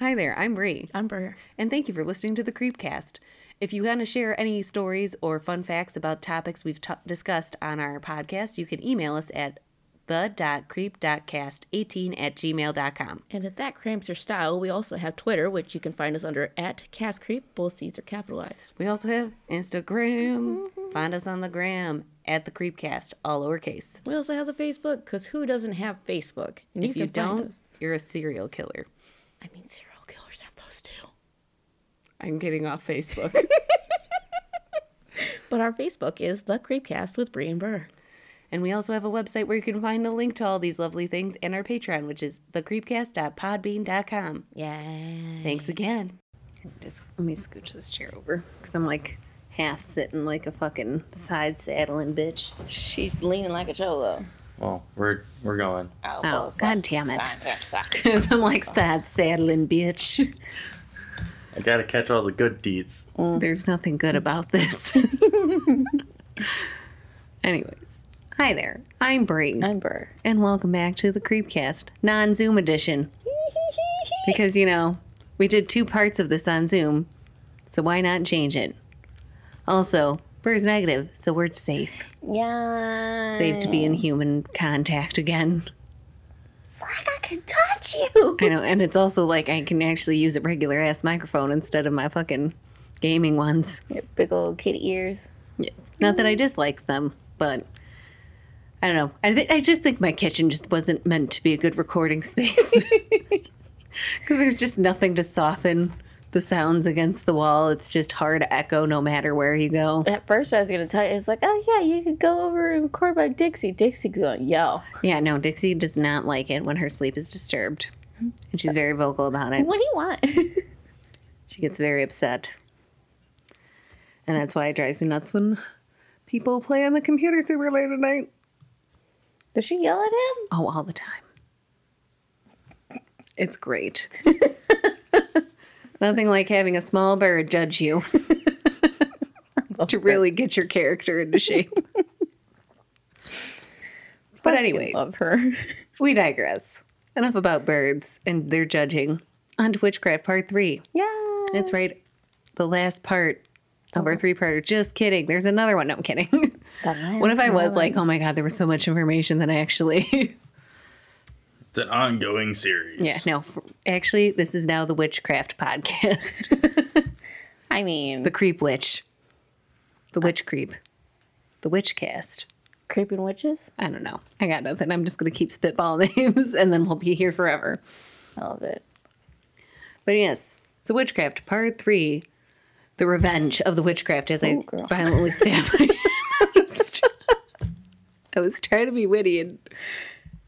Hi there, I'm Bri. I'm Ber. And thank you for listening to the Creepcast. If you want to share any stories or fun facts about topics we've t- discussed on our podcast, you can email us at the.creep.cast18 at gmail.com. And if that cramps your style, we also have Twitter, which you can find us under at CastCreep. Both C's are capitalized. We also have Instagram. Find us on the gram at the Creepcast, all lowercase. We also have the Facebook, because who doesn't have Facebook? And If you, find don't, us. you're a serial killer. I mean, serial killers have those too. I'm getting off Facebook. But our Facebook is the Creepcast with Bri and Ber. and we also have a website where you can find a link to all these lovely things and our Patreon, which is thecreepcast.podbean.com. Yeah. Thanks again. Just let me scooch this chair over because I'm like half sitting like a fucking side saddling bitch. She's leaning like a cholo. Well, we're we're going. Oh, god damn it. Because I'm like side saddling bitch. I gotta catch all the good deeds. There's nothing good about this. Anyways, hi there. I'm Bri. I'm Ber. And welcome back to the Creepcast, non Zoom edition. Because, you know, we did two parts of this on Zoom, so why not change it? Also, Bird's negative, so we're safe. Yeah. Safe to be in human contact again. It's like I can you. I know, and it's also like I can actually use a regular ass microphone instead of my fucking gaming ones. Big old kitty ears. Yeah. Not that I dislike them, but I don't know. I th- I just think my kitchen just wasn't meant to be a good recording space because there's just nothing to soften the sounds against the wall. It's just hard to echo no matter where you go. At first, I was going to tell you, it's like, oh, yeah, you could go over and record by Dixie. Dixie's going, yo, Yeah, no, Dixie does not like it when her sleep is disturbed, and she's very vocal about it. what do you want? She gets very upset, and that's why it drives me nuts when people play on the computer super late at night. Does she yell at him? Oh, all the time. It's great. Nothing like having a small bird judge you to really get your character into shape. but, anyways, Love her. we digress. Enough about birds and their judging. On to Witchcraft Part 3. yeah. That's right. The last part of our oh. three parter. Just kidding. There's another one. No, I'm kidding. what if I was like, oh my God, there was so much information that I actually. It's an ongoing series. Yeah, no. Actually, this is now the Witchcraft podcast. I mean, the Creep Witch. The Witch Creep. The Witch Cast. creeping witches? I don't know. I got nothing. I'm just going to keep spitball names and then we'll be here forever. I love it. But yes, it's a Witchcraft Part 3. The Revenge of the Witchcraft as I girl. violently stab my hand. I was trying to be witty and,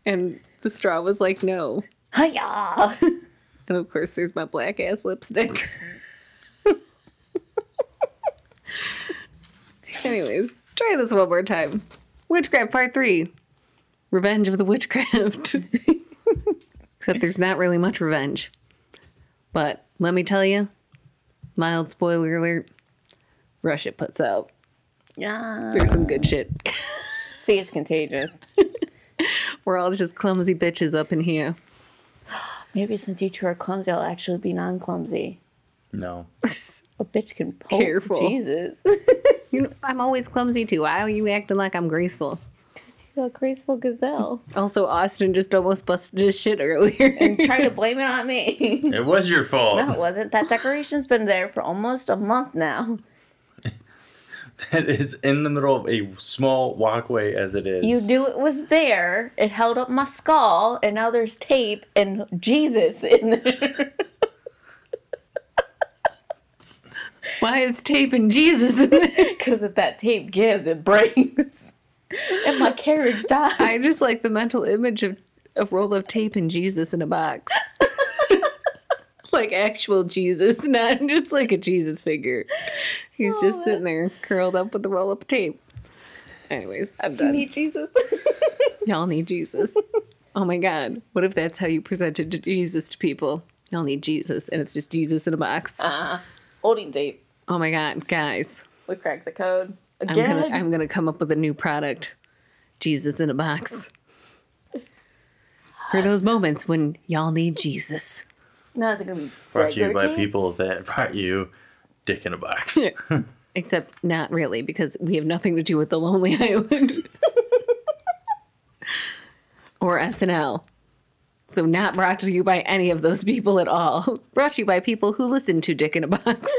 and the straw was like, no. Hiya! And of course, there's my black ass lipstick. Anyways, try this one more time. Witchcraft Part 3 Revenge of the Witchcraft. Except there's not really much revenge. But let me tell you, mild spoiler alert Russia puts out. yeah. There's some good shit. See, it's contagious. We're all just clumsy bitches up in here. Maybe since you two are clumsy, I'll actually be non clumsy. No. A bitch can poke. Careful. Jesus. You know, I'm always clumsy too. Why are you acting like I'm graceful? Because you're a graceful gazelle. Also, Austin just almost busted his shit earlier. And try to blame it on me. It was your fault. no, it wasn't. That decoration's been there for almost a month now. That is in the middle of a small walkway as it is. You knew it was there. It held up my skull, and now there's tape and Jesus in there. Why is tape and Jesus in there? Because if that tape gives, it breaks. and my carriage died. I just like the mental image of a roll of tape and Jesus in a box. like actual Jesus, not just like a Jesus figure. He's just oh. sitting there curled up with a roll of tape. Anyways, I'm done. Need Jesus. Y'all need Jesus. Oh my God. What if that's how you presented to Jesus to people? Y'all need Jesus, and it's just Jesus in a box. Ah, holding tape. Oh my God, guys. We cracked the code. I'm Again. gonna I'm gonna come up with a new product. Jesus in a box. For those moments when y'all need Jesus. Now it's gonna be Brought to you by King? people that brought you Dick in a Box. Except not really, because we have nothing to do with the Lonely Island or SNL. So not brought to you by any of those people at all. Brought to you by people who listen to Dick in a Box.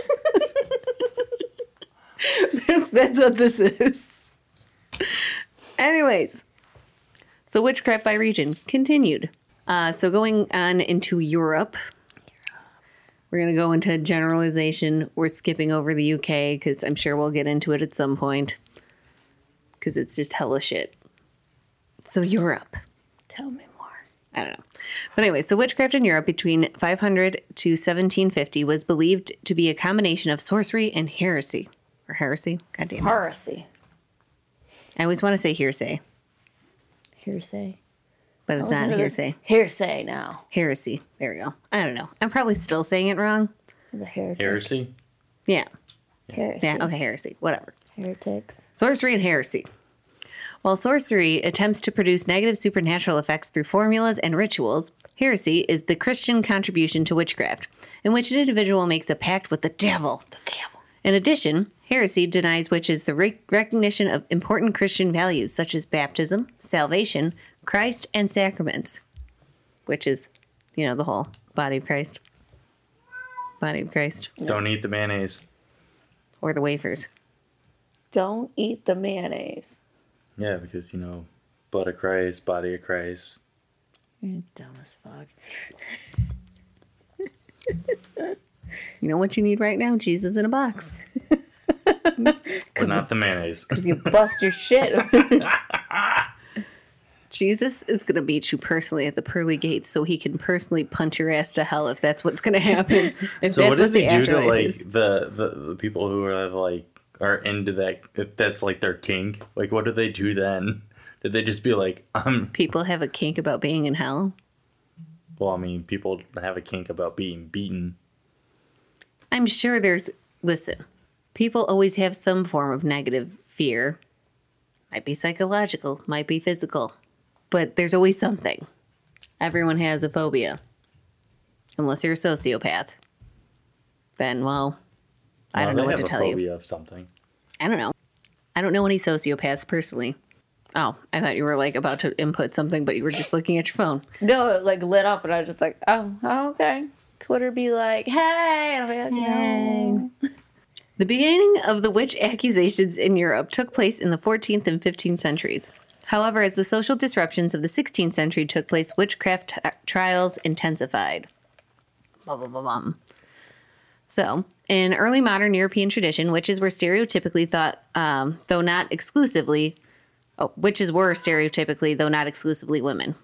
that's, that's what this is. Anyways, so witchcraft by region continued. Uh, so going on into Europe, we're going to go into generalization. We're skipping over the UK because I'm sure we'll get into it at some point because it's just hella shit. So, Europe. Tell me more. I don't know. But anyway, so witchcraft in Europe between 500 to 1750 was believed to be a combination of sorcery and heresy. Or heresy? God damn. Heresy. I always want to say hearsay, Hearsay. But it's not hearsay. Hearsay now. Heresy. There we go. I don't know. I'm probably still saying it wrong. The heretic. Heresy? Yeah. Heresy. Yeah. Okay. Heresy. Whatever. Heretics. Sorcery and heresy. While sorcery attempts to produce negative supernatural effects through formulas and rituals, heresy is the Christian contribution to witchcraft, in which an individual makes a pact with the devil. The devil. In addition, heresy denies witches the re- recognition of important Christian values such as baptism, salvation, Christ, and sacraments, which is, you know, the whole body of Christ. Body of Christ. Don't eat the mayonnaise. Or the wafers. Don't eat the mayonnaise. Yeah, because, you know, blood of Christ, body of Christ. You're dumb as fuck. You know what you need right now? Jesus in a box. But not the mayonnaise. Because you bust your shit. Jesus is going to beat you personally at the pearly gates so he can personally punch your ass to hell if that's what's going to happen. If So what does he do to like the, the the people who are like are into that if that's like their kink? Like what do they do then? Did they just be like, um People have a kink about being in hell. well I mean people have a kink about being beaten. I'm sure there's, listen, people always have some form of negative fear. Might be psychological, might be physical, but there's always something. Everyone has a phobia. Unless you're a sociopath. Then, well, I Well, don't know they what to have a tell you. phobia of something. I don't know. I don't know any sociopaths personally. Oh, I thought you were like about to input something, but you were just looking at your phone. no, it like lit up, and I was just like, oh, oh, okay. Twitter be like, hey. And I'll be like, no. The beginning of the witch accusations in Europe took place in the 14th and 15th centuries. However, as the social disruptions of the 16th century took place, witchcraft t- trials intensified. Bum, bum, bum, bum. So, in early modern European tradition, witches were stereotypically thought, um, though not exclusively, oh, witches were stereotypically, though not exclusively, women.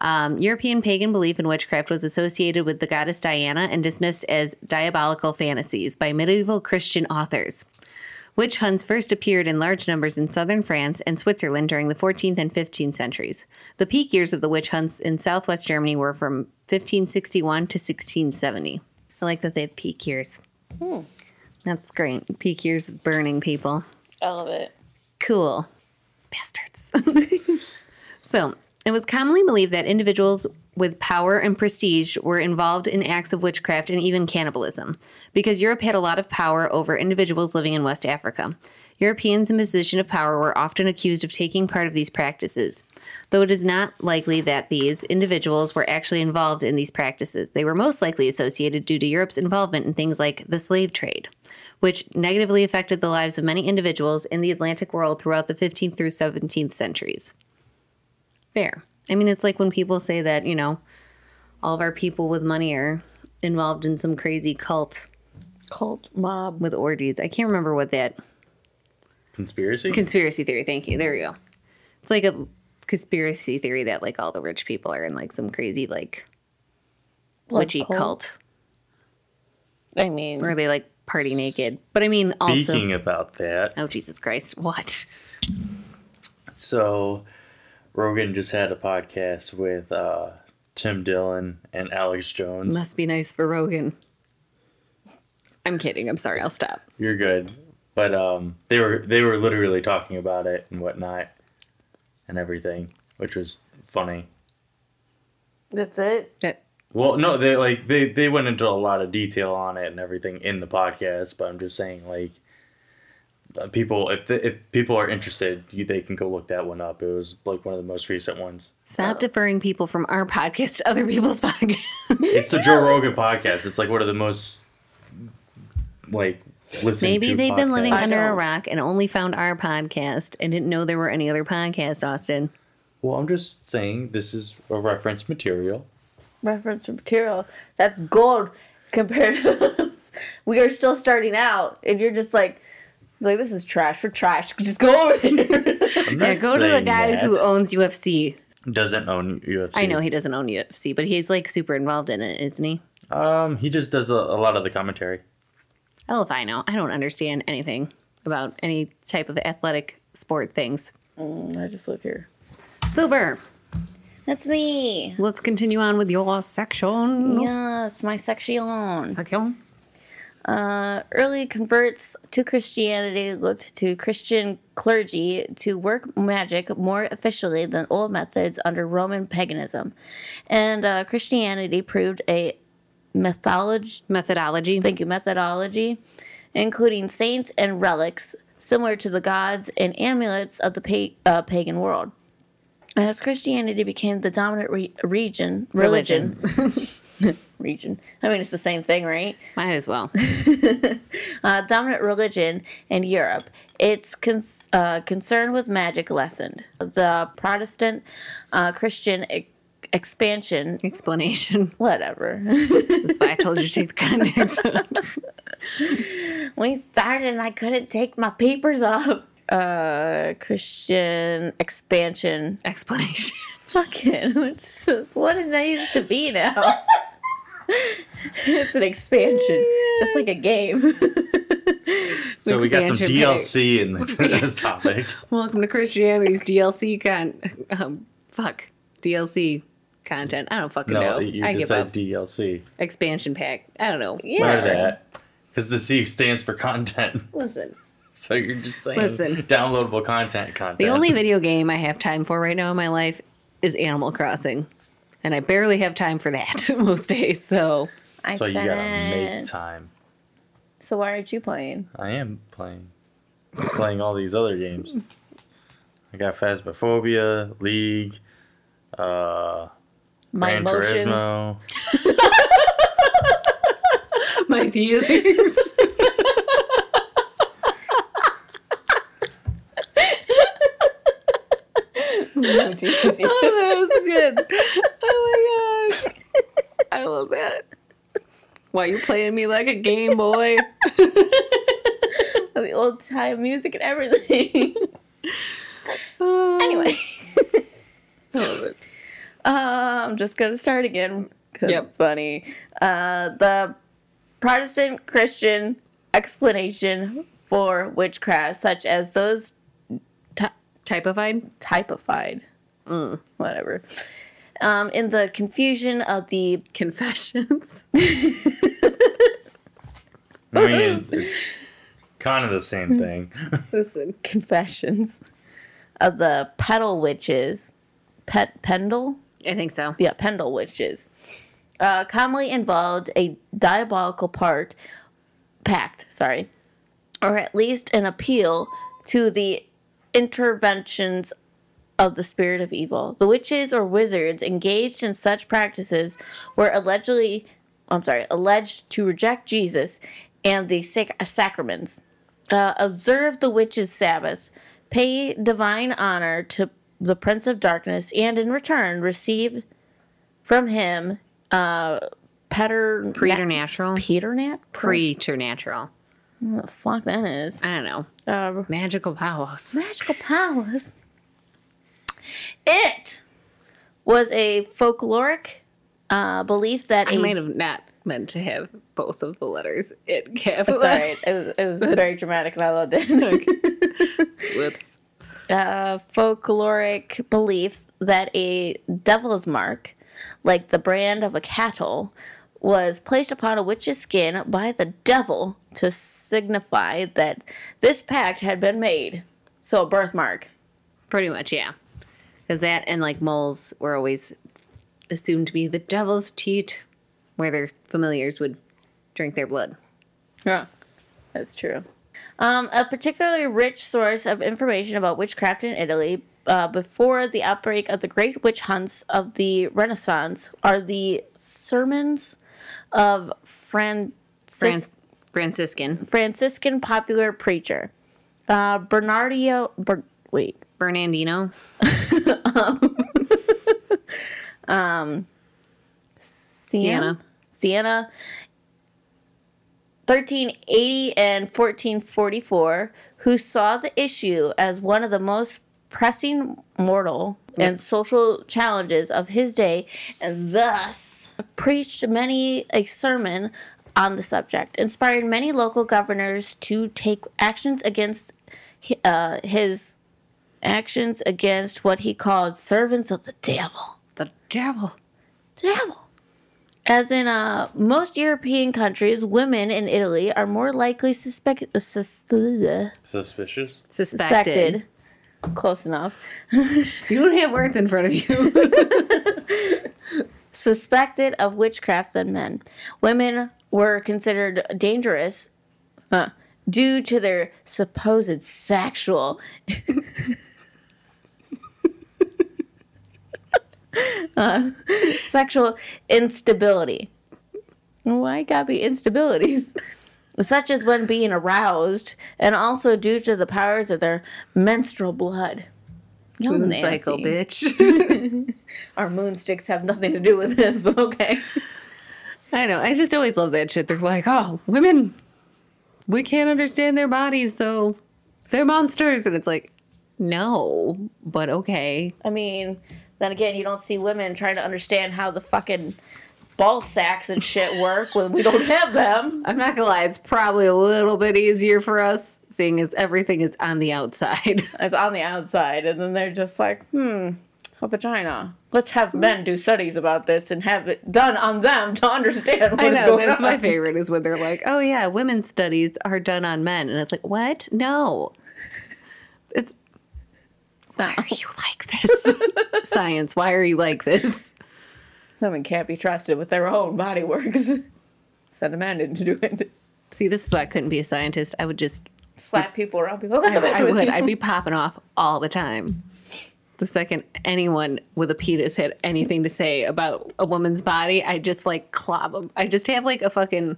Um, European pagan belief in witchcraft was associated with the goddess Diana and dismissed as diabolical fantasies by medieval Christian authors. Witch hunts first appeared in large numbers in southern France and Switzerland during the 14th and 15th centuries. The peak years of the witch hunts in southwest Germany were from 1561 to 1670. I like that they have peak years. Hmm. That's great. Peak years burning people. I love it. Cool. Bastards. so, it was commonly believed that individuals with power and prestige were involved in acts of witchcraft and even cannibalism, because Europe had a lot of power over individuals living in West Africa. Europeans in position of power were often accused of taking part of these practices, though it is not likely that these individuals were actually involved in these practices. They were most likely associated due to Europe's involvement in things like the slave trade which negatively affected the lives of many individuals in the Atlantic world throughout the 15th through 17th centuries. Fair. I mean, it's like when people say that, you know, all of our people with money are involved in some crazy cult Cult mob. with orgies. I can't remember what that Conspiracy? conspiracy theory. Thank you. There we go. It's like a conspiracy theory that like all the rich people are in like some crazy like Blood witchy cult. cult I mean, where they like party naked. But I mean also Speaking about that, Oh Jesus Christ. What? so Rogan just had a podcast with uh, Tim Dillon and Alex Jones. Must be nice for Rogan. I'm kidding. I'm sorry. I'll stop. You're good. But um, they were they were literally talking about it and whatnot and everything, which was funny. that's it. That Well, no, they like they they went into a lot of detail on it and everything in the podcast, but I'm just saying like Uh, people if the, if people are interested, you, they can go look that one up. It was like one of the most recent ones. Stop deferring people from our podcast to other people's podcasts. It's the Joe Rogan podcast. It's like one of the most like listened Maybe to they've been living. I under a rock and only found our podcast and didn't know there were any other podcasts, Austin. Well, I'm just saying this is a reference material. Reference material. That's gold compared to. we are still starting out, and you're just like, it's like this is trash for trash. Just go over there. Yeah, go to the guy that. who owns UFC. doesn't own UFC. I know he doesn't own UFC, but he's like super involved in it, isn't he? Um, he just does a, a lot of the commentary. Hell if I know. I don't understand anything about any type of athletic sport things. I just live here. Silver, That's me. let's continue on with your section. Yeah, it's my section. Section. Uh, early converts to Christianity looked to Christian clergy to work magic more efficiently than old methods under Roman paganism. And uh, Christianity proved a methodology, Methodology. thank you, methodology, including saints and relics similar to the gods and amulets of the pa- uh, pagan world. As Christianity became the dominant re- region, religion, region. I mean, it's the same thing, right? Might as well. uh, dominant religion in Europe. Its cons- uh, concern with magic lessened. The Protestant uh, Christian e- expansion, Explanation. whatever. That's why I told you to take the context out. we started and I couldn't take my papers off. Uh, Christian expansion. Explanation. Fucking, what it needs to be now. It's an expansion, just like a game. So we got some Expansion pack. DLC in this topic. Welcome to Christianity's DLC con. Um, fuck. DLC content. I don't fucking No, know. you I just give said up. DLC. Expansion pack. I don't know. Yeah. Learn that. Because the C stands for content. Listen. So you're just saying Listen. downloadable content content. The only video game I have time for right now in my life is Animal Crossing. And I barely have time for that most days. So I So you gotta bet. make time. So why aren't you playing? I am playing. playing all these other games. I got Phasmophobia, League, uh, My Gran emotions. Turismo. my feelings. Oh, dude, dude. that was good. That. Why you playing me like a Game Boy? the old time music and everything. Uh, anyway, I love it. uh, I'm just gonna start again because Yep. it's funny. Uh, the Protestant Christian explanation for witchcraft, such as those Typified? typified, whatever, um, in the confusion of the Confessions. I mean, it's kind of the same thing. Listen. confessions of the pedal witches, pet pendle. I think so. yeah, Pendle witches, uh, commonly involved a diabolical part, pact, sorry, or at least an appeal to the interventions of the spirit of evil. The witches or wizards engaged in such practices were allegedly, I'm sorry, alleged to reject Jesus and the sac- sacraments, uh, observe the witches' Sabbath, pay divine honor to the Prince of Darkness, and in return receive from him uh, Peter Preternatural. Peternat? Preternatural. What the fuck that is? I don't know. Uh, Magical powers. magical powers. It was a folkloric uh, belief that I a might have not meant to have both of the letters It's capitalized. all right. It was, it was very dramatic, and I loved it. Whoops. uh, folkloric belief that a devil's mark, like the brand of a cattle, was placed upon a witch's skin by the devil to signify that this pact had been made. So, a birthmark. Pretty much, yeah. Because that and like moles were always assumed to be the devil's teat, where their familiars would drink their blood. Yeah, that's true. Um, a particularly rich source of information about witchcraft in Italy uh, before the outbreak of the great witch hunts of the Renaissance are the sermons of Francis- Fran- Franciscan. Franciscan popular preacher uh, Bernardio. Ber- wait, Bernardino. Sienna, Siena. 1380 and 1444, who saw the issue as one of the most pressing mortal and social challenges of his day, and thus preached many a sermon on the subject, inspiring many local governors to take actions against uh, his actions against what he called servants of the devil The devil. devil. As in uh, most European countries, women in Italy are more likely suspect, sus- ugh, Suspicious. Suspected. suspected. Close enough. You don't have words in front of you. Suspected of witchcraft than men. Women were considered dangerous uh, due to their supposed sexual. uh, sexual instability. Why gotta be instabilities? Such as when being aroused, and also due to the powers of their menstrual blood. Y'all Moon nasty. cycle, bitch. Our moon sticks have nothing to do with this, but okay. I know. I just always love that shit. They're like, oh, women, we can't understand their bodies, so they're monsters. And it's like, no, but okay. I mean, then again, you don't see women trying to understand how the fucking ball sacks and shit work when we don't have them. I'm not gonna lie, it's probably a little bit easier for us, seeing as everything is on the outside. It's on the outside, and then they're just like, hmm, a vagina. Let's have hmm. men do studies about this and have it done on them to understand what I is know going that's on. my favorite is when they're like, "Oh yeah, women's studies are done on men," and it's like, "What? No, it's not. why are you like this? Science? Why are you like this?" Women can't be trusted with their own body works. Send a man in to do it. See, this is why I couldn't be a scientist. I would just, Slap people around. People. I, I would. I'd be popping off all the time. The second anyone with a penis had anything to say about a woman's body, I just like clob them. I just have like a fucking,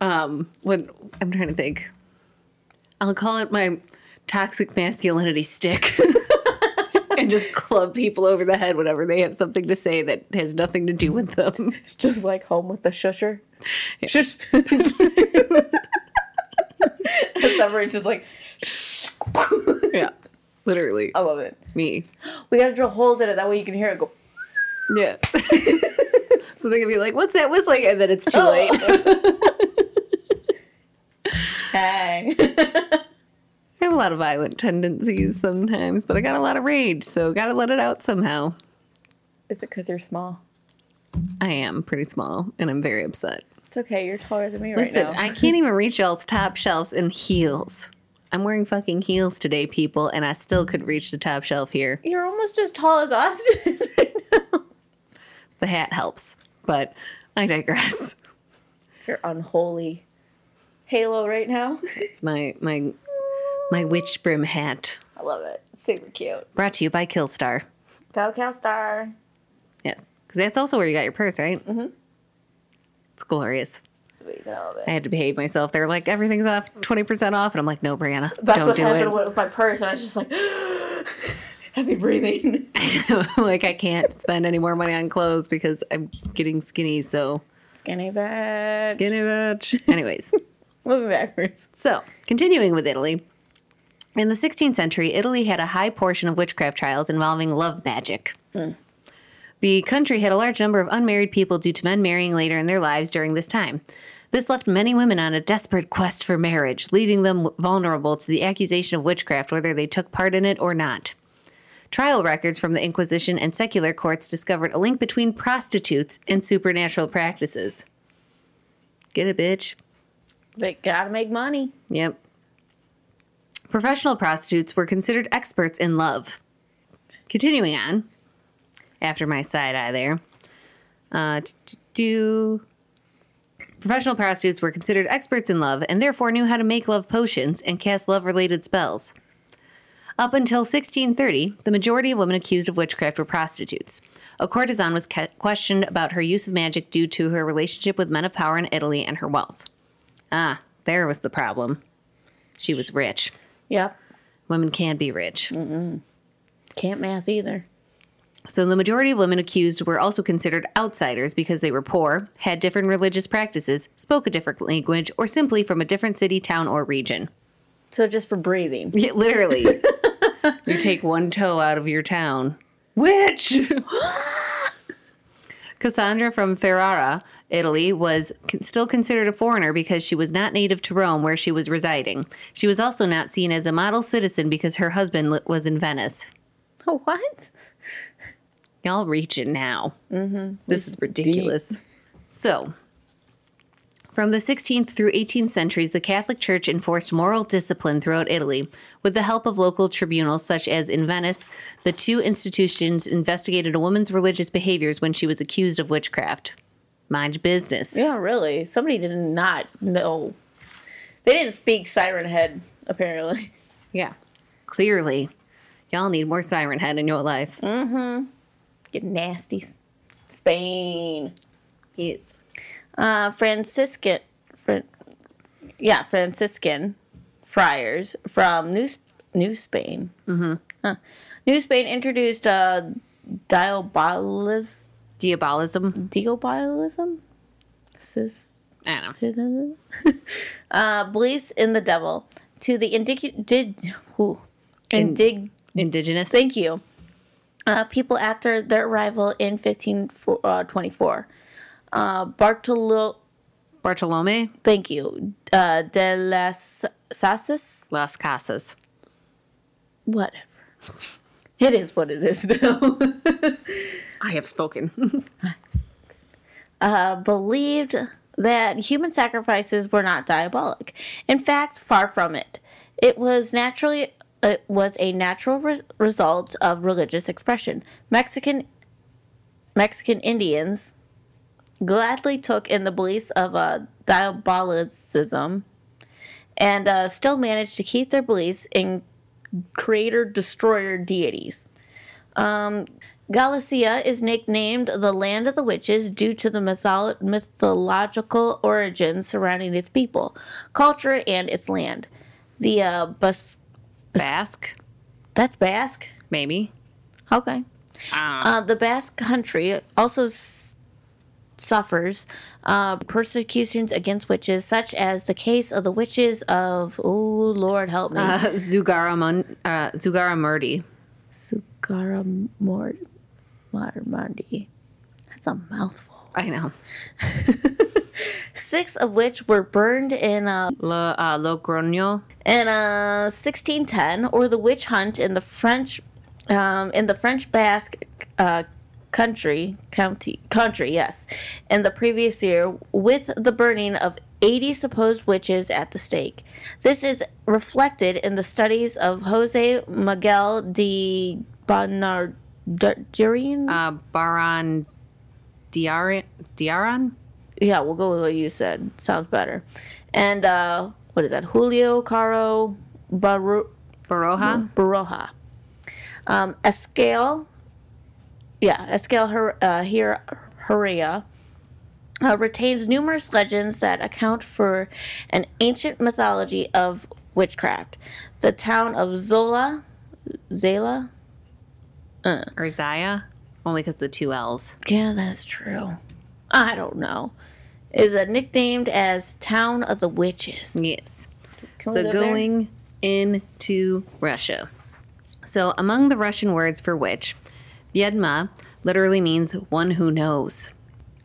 um, when I'm trying to think, I'll call it my toxic masculinity stick. and just club people over the head whenever they have something to say that has nothing to do with them. just like home with the shusher. Shush. Somebody's just like, yeah, literally I love it. me. We gotta drill holes in it. That way you can hear it go. Yeah. so they can be like, "What's that whistling?" And then it's too Oh. late. Hey. I have a lot of violent tendencies sometimes, but I got a lot of rage, so gotta let it out somehow. Is it because you're small? I am pretty small, and I'm very upset. It's okay. You're taller than me right now. Listen. I can't even reach y'all's top shelves in heels. I'm wearing fucking heels today, people, and I still could reach the top shelf here. You're almost as tall as Austin. The hat helps, but I digress. You're unholy halo right now. It's my my my witch brim hat, I love it. Super cute. brought to you by Killstar. Tell Star. Yeah, because that's also where you got your purse, right? Mm-hmm. It's glorious. Sweet. I love I it. had to behave myself. They're like, everything's off 20% off. And I'm like, no, Brianna, That's don't what do happened it. with my purse, and I was just like, heavy breathing. like, I can't spend any more money on clothes because I'm getting skinny. So, Skinny bitch. skinny bitch. Anyways, Moving backwards. so continuing with Italy. In the 16th century, Italy had a high portion of witchcraft trials involving love magic. Hmm. The country had a large number of unmarried people due to men marrying later in their lives during this time. This left many women on a desperate quest for marriage, leaving them vulnerable to the accusation of witchcraft, whether they took part in it or not. Trial records from the Inquisition and secular courts discovered a link between prostitutes and supernatural practices. Get it, bitch? They gotta make money. Yep. Professional prostitutes were considered experts in love. Continuing on, after my side eye there. Uh, do professional prostitutes were considered experts in love and therefore knew how to make love potions and cast love-related spells. Up until 1630, the majority of women accused of witchcraft were prostitutes. A courtesan was ke- questioned about her use of magic due to her relationship with men of power in Italy and her wealth. Ah, there was the problem. She was rich. Yep. Women can be rich. Mm-mm. Can't math either. So the majority of women accused were also considered outsiders because they were poor, had different religious practices, spoke a different language, or simply from a different city, town, or region. So just for breathing. Yeah, literally. you take one toe out of your town. Which? Cassandra from Ferrara, Italy, was still considered a foreigner because she was not native to Rome where she was residing. She was also not seen as a model citizen because her husband was in Venice. What? Y'all reach it now. Mm-hmm. This is ridiculous. So, from the 16th through 18th centuries, the Catholic Church enforced moral discipline throughout Italy. With the help of local tribunals, such as in Venice, the two institutions investigated a woman's religious behaviors when she was accused of witchcraft. Mind your business. Yeah, really. Somebody did not know. They didn't speak Siren Head, apparently. Yeah. Clearly, y'all need more Siren Head in your life. Get nasties. Spain. Yes. Uh, Franciscan, Fran, yeah, Franciscan friars from New New Spain. Mm-hmm. New Spain introduced uh, diabolis, Diabolism. diabolism, Sis- I don't know. uh, beliefs in the devil to the indic did who indig. Indigenous. Thank you. Uh, people after their arrival in 1524. Uh, Bartolo, Bartolome. thank you. Uh, de las Sasas. Las Casas. Whatever. It is what it is now. I have spoken. uh, believed that human sacrifices were not diabolic. In fact, far from it. It was naturally it was a natural res- result of religious expression. Mexican Mexican Indians gladly took in the beliefs of uh, diabolicism and uh, still managed to keep their beliefs in creator destroyer deities. Um, Galicia is nicknamed the land of the witches due to the mytholo- mythological origins surrounding its people, culture, and its land. The uh, Bas- Basque. that's Basque. Maybe. Okay. Ah. Uh, the Basque country also s- suffers uh, persecutions against witches, such as the case of the witches of, oh, Lord help me, Uh, Zugaramun, uh, Zugaramurdi. Sugara Mor- Marmandi. That's a mouthful. I know. Six of which were burned in uh, uh, Logroño. in uh, 1610, or the witch hunt in the French, um, in the French Basque uh, country, county, country, yes, in the previous year, with the burning of 80 supposed witches at the stake. This is reflected in the studies of Jose Miguel de Bonardirian. Uh, Baron Diaran. Yeah, we'll go with what you said. Sounds better. And uh, what is that? Julio Caro Baru. Baroja? Baroja. Um, Escale, yeah, Escale Her, uh, here, Herea, uh, retains numerous legends that account for an ancient mythology of witchcraft. The town of Zola, Zela, Or Zaya? Only because the two L's. yeah, that's true. I don't know. Is uh, nicknamed as Town of the Witches. Yes. Can So there? going into Russia. So among the Russian words for witch, Vyedma literally means one who knows.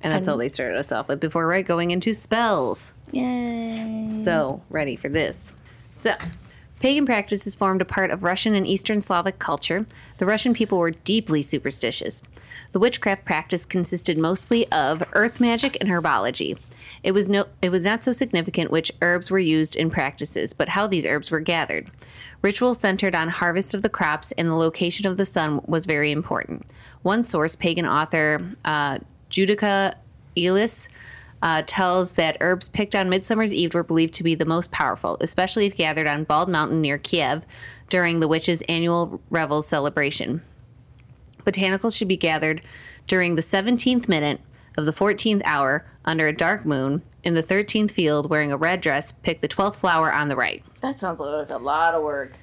And that's all they started us off with before right going into spells. Yay. So, ready for this. So, pagan practices formed a part of Russian and Eastern Slavic culture, the Russian people were deeply superstitious. The witchcraft practice consisted mostly of earth magic and herbology. It was no it was not so significant which herbs were used in practices, but how these herbs were gathered. Ritual centered on harvest of the crops and the location of the sun was very important. One source, pagan author uh, Judika Illes, uh, tells that herbs picked on Midsummer's Eve were believed to be the most powerful, especially if gathered on Bald Mountain near Kiev during the witches' annual revels celebration. Botanicals should be gathered during the 17th minute of the 14th hour under a dark moon in the 13th field wearing a red dress. Pick the 12th flower on the right. That sounds like a lot of work.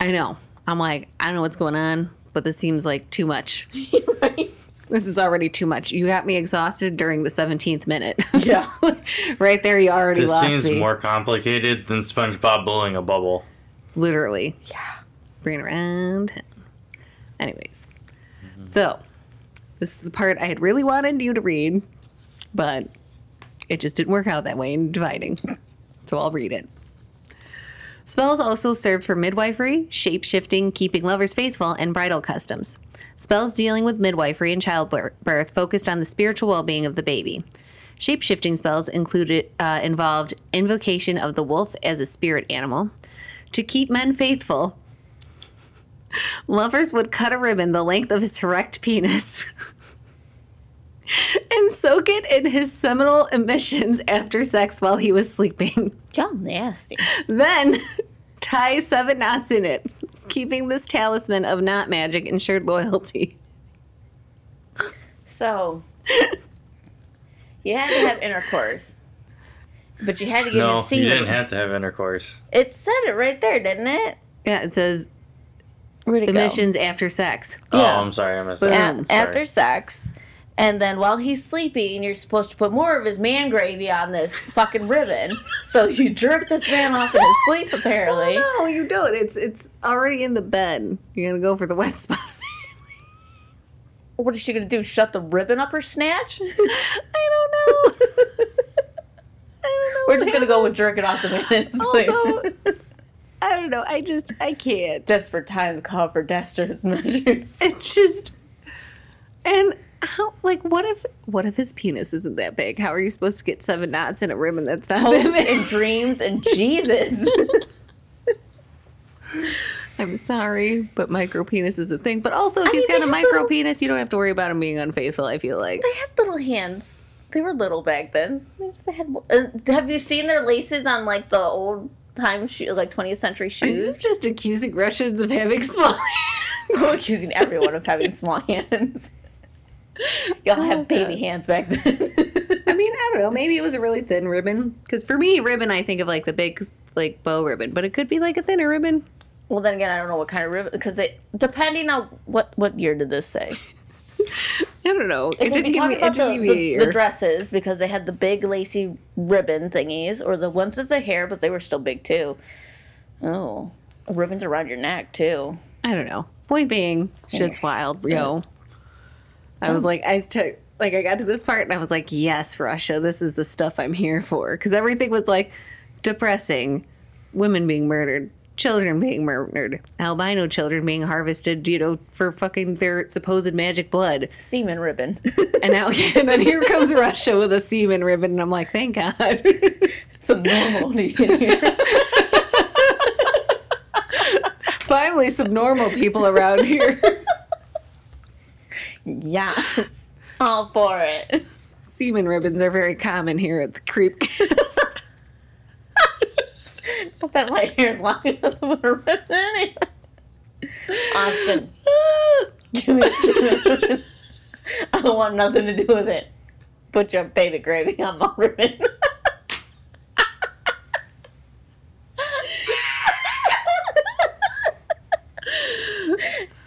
I know. I'm like, I don't know what's going on, but this seems like too much. right? This is already too much. You got me exhausted during the 17th minute. Yeah. right there, you already This lost seems me. more complicated than SpongeBob blowing a bubble. Literally. Yeah. Bring it around. Anyways. So, this is the part I had really wanted you to read, but it just didn't work out that way in dividing. So I'll read it. Spells also served for midwifery, shape shifting, keeping lovers faithful, and bridal customs. Spells dealing with midwifery and childbirth focused on the spiritual well being of the baby. Shape shifting spells included uh, involved invocation of the wolf as a spirit animal. To keep men faithful, lovers would cut a ribbon the length of his erect penis and soak it in his seminal emissions after sex while he was sleeping. Y'all nasty. Then tie seven knots in it, keeping this talisman of knot magic ensured loyalty. So, you had to have intercourse, but you had to give No, his semen. you didn't have to have intercourse. It said it right there, didn't it? Yeah, it says Where'd it go? emissions after sex. Oh, Yeah. I'm sorry, I missed But- that. A- Um, after sex, and then while he's sleeping, you're supposed to put more of his man gravy on this fucking ribbon. so you jerk this man off in his sleep, apparently. Oh, no, you don't. It's it's already in the bed. You're gonna go for the wet spot. What is she gonna do? Shut the ribbon up her snatch? I don't know. I don't know. We're just gonna go happened. with jerking off the man in his sleep. I don't know. I just I can't. Desperate times call for desperate measures. It's just and how like what if what if his penis isn't that big? How are you supposed to get seven knots in a ribbon that's not that Hopes and dreams and Jesus. I'm sorry, but micro penis is a thing. But also, if I he's mean, got a micro little- penis, you don't have to worry about him being unfaithful. I feel like. they had little hands. They were little back then. They had. Uh, have you seen their laces on like the old time shoe, like 20th century shoes? just accusing Russians of having small hands? accusing everyone of having small hands. Y'all Oh, have baby God. hands back then. I mean, I don't know. Maybe it was a really thin ribbon. Because for me, ribbon, I think of like the big, like bow ribbon, but it could be like a thinner ribbon. well, then again, I don't know what kind of ribbon because it depending on what what year did this say. I don't know. It, It didn't give me. It didn't the, me the, the dresses because they had the big lacy ribbon thingies, or the ones with the hair, but they were still big too. Oh, ribbons around your neck too. I don't know. Point being, shit's wild, yo. I was like, I took, like, I got to this part and I was like, yes, Russia, this is the stuff I'm here for. Because everything was like depressing, women being murdered, children being murdered, albino children being harvested, you know, for fucking their supposed magic blood. Semen ribbon. And now, and then here comes Russia with a semen ribbon, and I'm like, thank God. Some normality in here. Finally, some normal people around here. yes, all for it. semen ribbons are very common here at the Creep Cast. I bet my hair's long enough to put a ribbon anyway. Austin, give me a. I don't want nothing to do with it. Put your baby gravy on my ribbon.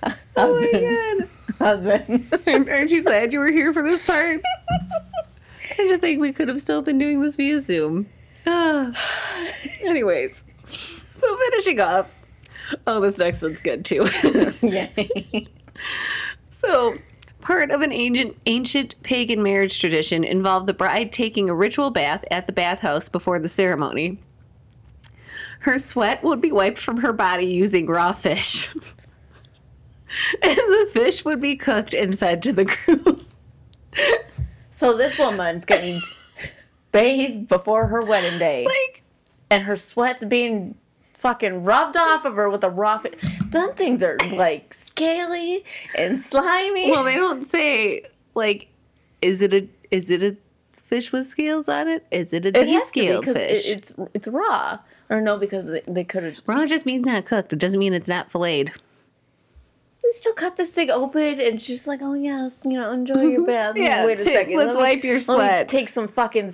oh husband, my god. husband. Aren't you glad you were here for this part? I just think we could have still been doing this via Zoom. Ah. Anyways, so finishing up. Oh, this next one's good too. Yay. so, part of an ancient ancient pagan marriage tradition involved the bride taking a ritual bath at the bathhouse before the ceremony. her sweat would be wiped from her body using raw fish. and the fish would be cooked and fed to the crew. So this woman's getting bathed before her wedding day, like, and her sweat's being fucking rubbed off of her with a raw fish. Them things are like scaly and slimy. well, they don't say like, is it a is it a fish with scales on it? Is it a it has to be descaled 'cause it- fish? it's it's raw. Or no, because they, they could have. Raw just means not cooked. It doesn't mean it's not filleted. We still cut this thing open, and she's like, "Oh yes, you know, enjoy your bath." Yeah, wait a second. let's let me- wipe your let me sweat. take some fucking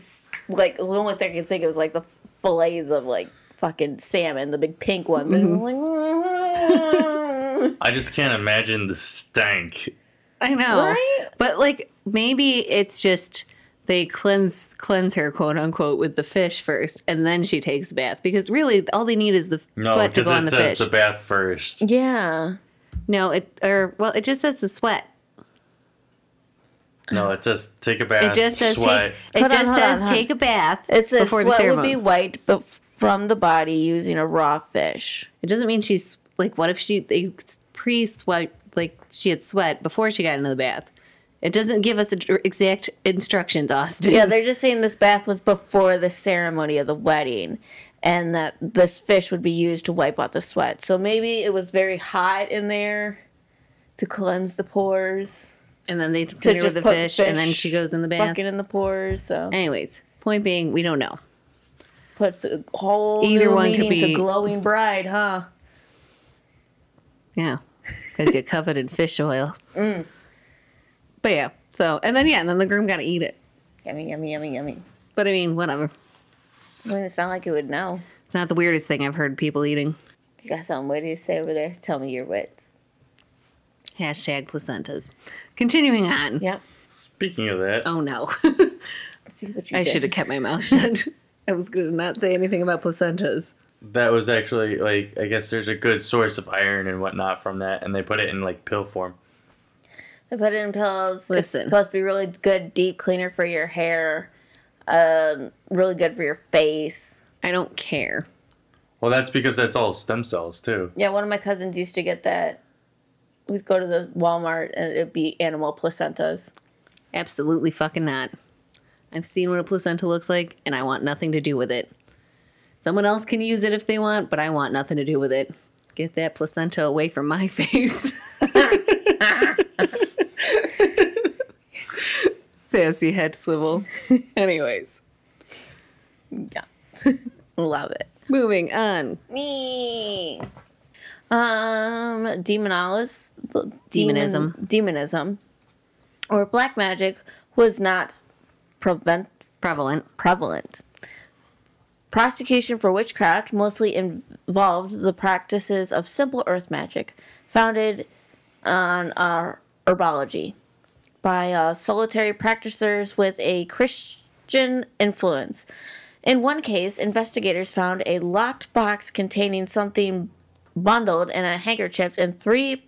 like the only thing I can think of is like the fillets of like fucking salmon, the big pink ones. And I'm like, "Mm." I just can't imagine the stank. I know. Right? But like maybe it's just they cleanse cleanse her quote unquote with the fish first and then she takes a bath because really all they need is the No, sweat to go on it the says fish. the bath first. yeah. no, it or well it just says the sweat. No, it says take a bath, It just says sweat. take, it Hold on, just hold says on, hold take a bath It says before the sweat would be white but from the body using a raw fish. it doesn't mean she's like what if she they pre sweat like she had sweat before she got into the bath. It doesn't give us a- exact instructions, Austin. Yeah, they're just saying this bath was before the ceremony of the wedding, and that this fish would be used to wipe out the sweat. So maybe it was very hot in there to cleanse the pores. and then they clean her with the put fish, and then she goes in the bath. fucking in the pores. So Anyways, point being, we don't know. Puts a whole Either new one could be- to glowing bride, huh? Yeah, because you're covered in fish oil. Mm. But yeah, so and then yeah, and then the groom got to eat it. Yummy, yummy, yummy, yummy. But I mean, whatever. Doesn't sound like it would know. It's not the weirdest thing I've heard people eating. You got something witty to say over there? Tell me your wits. Hashtag placentas. Continuing on. Yep. Speaking of that, Oh no, See what you I did. should have kept my mouth shut. I was gonna not say anything about placentas. that was actually like I guess there's a good source of iron and whatnot from that, and they put it in like pill form. They put it in pills. Listen. It's supposed to be really good deep cleaner for your hair. Um, really good for your face. I don't care. Well, that's because that's all stem cells too. Yeah, one of my cousins used to get that. We'd go to the Walmart and it'd be animal placentas. Absolutely fucking not. I've seen what a placenta looks like, and I want nothing to do with it. Someone else can use it if they want, but I want nothing to do with it. Get that placenta away from my face. Sassy head swivel. Anyways, Yeah. Love it. moving on. Me. Um, demonalis, Demonism. demon- demonism, or black magic was not prevent Prevalent. prevalent. Prosecution for witchcraft mostly involved the practices of simple earth magic, founded on uh, herbology, by uh, solitary practitioners with a Christian influence. In one case, investigators found a locked box containing something bundled in a handkerchief and three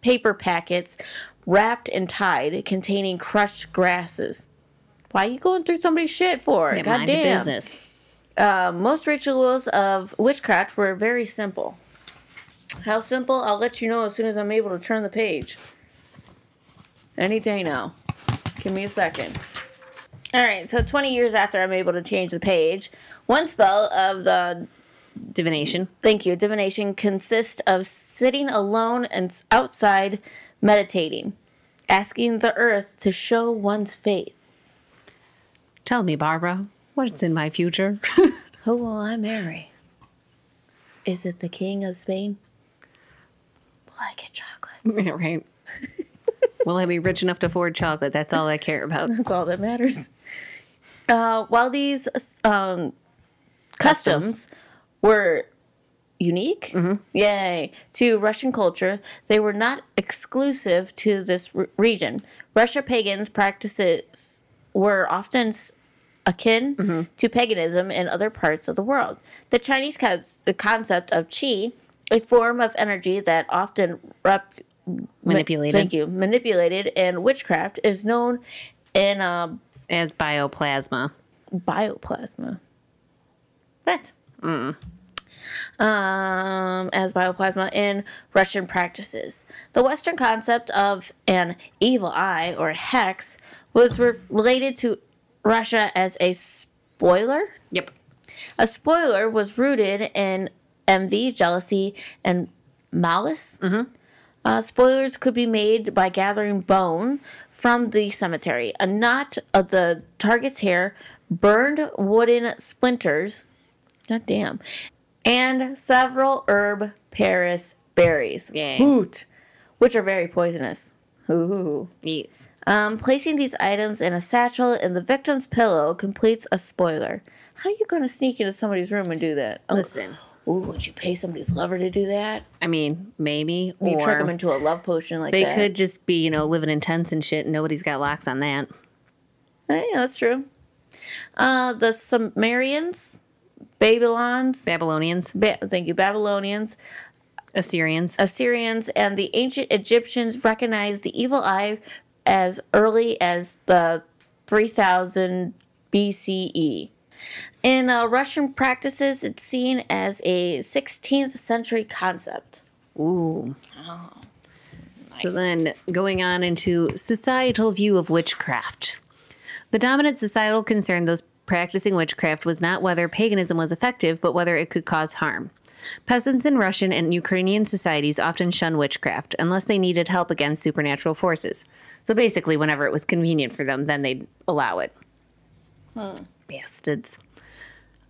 paper packets wrapped and tied containing crushed grasses. Why are you going through somebody's shit for? Yeah, God damn. business. Uh, most rituals of witchcraft were very simple. How simple? I'll let you know as soon as I'm able to turn the page. Any day now. Give me a second. All right, so 20 years after I'm able to change the page, one spell of the Divination. thank you divination consists of sitting alone and outside meditating, asking the earth to show one's fate. Tell me, Barbara, what's in my future? Who will I marry? Is it the king of Spain? Will I get chocolate? right. Will I be rich enough to afford chocolate? That's all I care about. That's all that matters. Uh, while these um, customs were unique, yay, to Russian culture, they were not exclusive to this r- region. Russia pagans' practices were often akin to paganism in other parts of the world. The Chinese cons- the concept of qi, a form of energy that often rep- Manipulated. Thank you. Manipulated in witchcraft is known in uh, As bioplasma. bioplasma. What? um, as bioplasma in Russian practices. The Western concept of an evil eye or hex was re- related to Russia as a spoiler. Yep. A spoiler was rooted in envy, jealousy, and malice. Uh, spoilers could be made by gathering bone from the cemetery. A knot of the target's hair, burned wooden splinters, god damn, and several herb Paris berries, Yay. hoot, which are very poisonous. Ooh. Yes. Um, placing these items in a satchel in the victim's pillow completes a spoiler. How are you going to sneak into somebody's room and do that? Oh, Listen, ooh, would you pay somebody's lover to do that? I mean, maybe. You or trick them into a love potion like they that. could just be, you know, living in tents and shit, and nobody's got locks on that. Yeah, that's true. Uh, the Sumerians, Babylons, Babylonians, ba- thank you, Babylonians, Assyrians. Assyrians, and the ancient Egyptians recognized the evil eye as early as the 3000 BCE. In uh, Russian practices, it's seen as a 16th century concept. Ooh. So then going on into societal view of witchcraft. The dominant societal concern those practicing witchcraft was not whether paganism was effective, but whether it could cause harm. Peasants in Russian and Ukrainian societies often shun witchcraft unless they needed help against supernatural forces. So basically, whenever it was convenient for them, then they'd allow it. Bastards.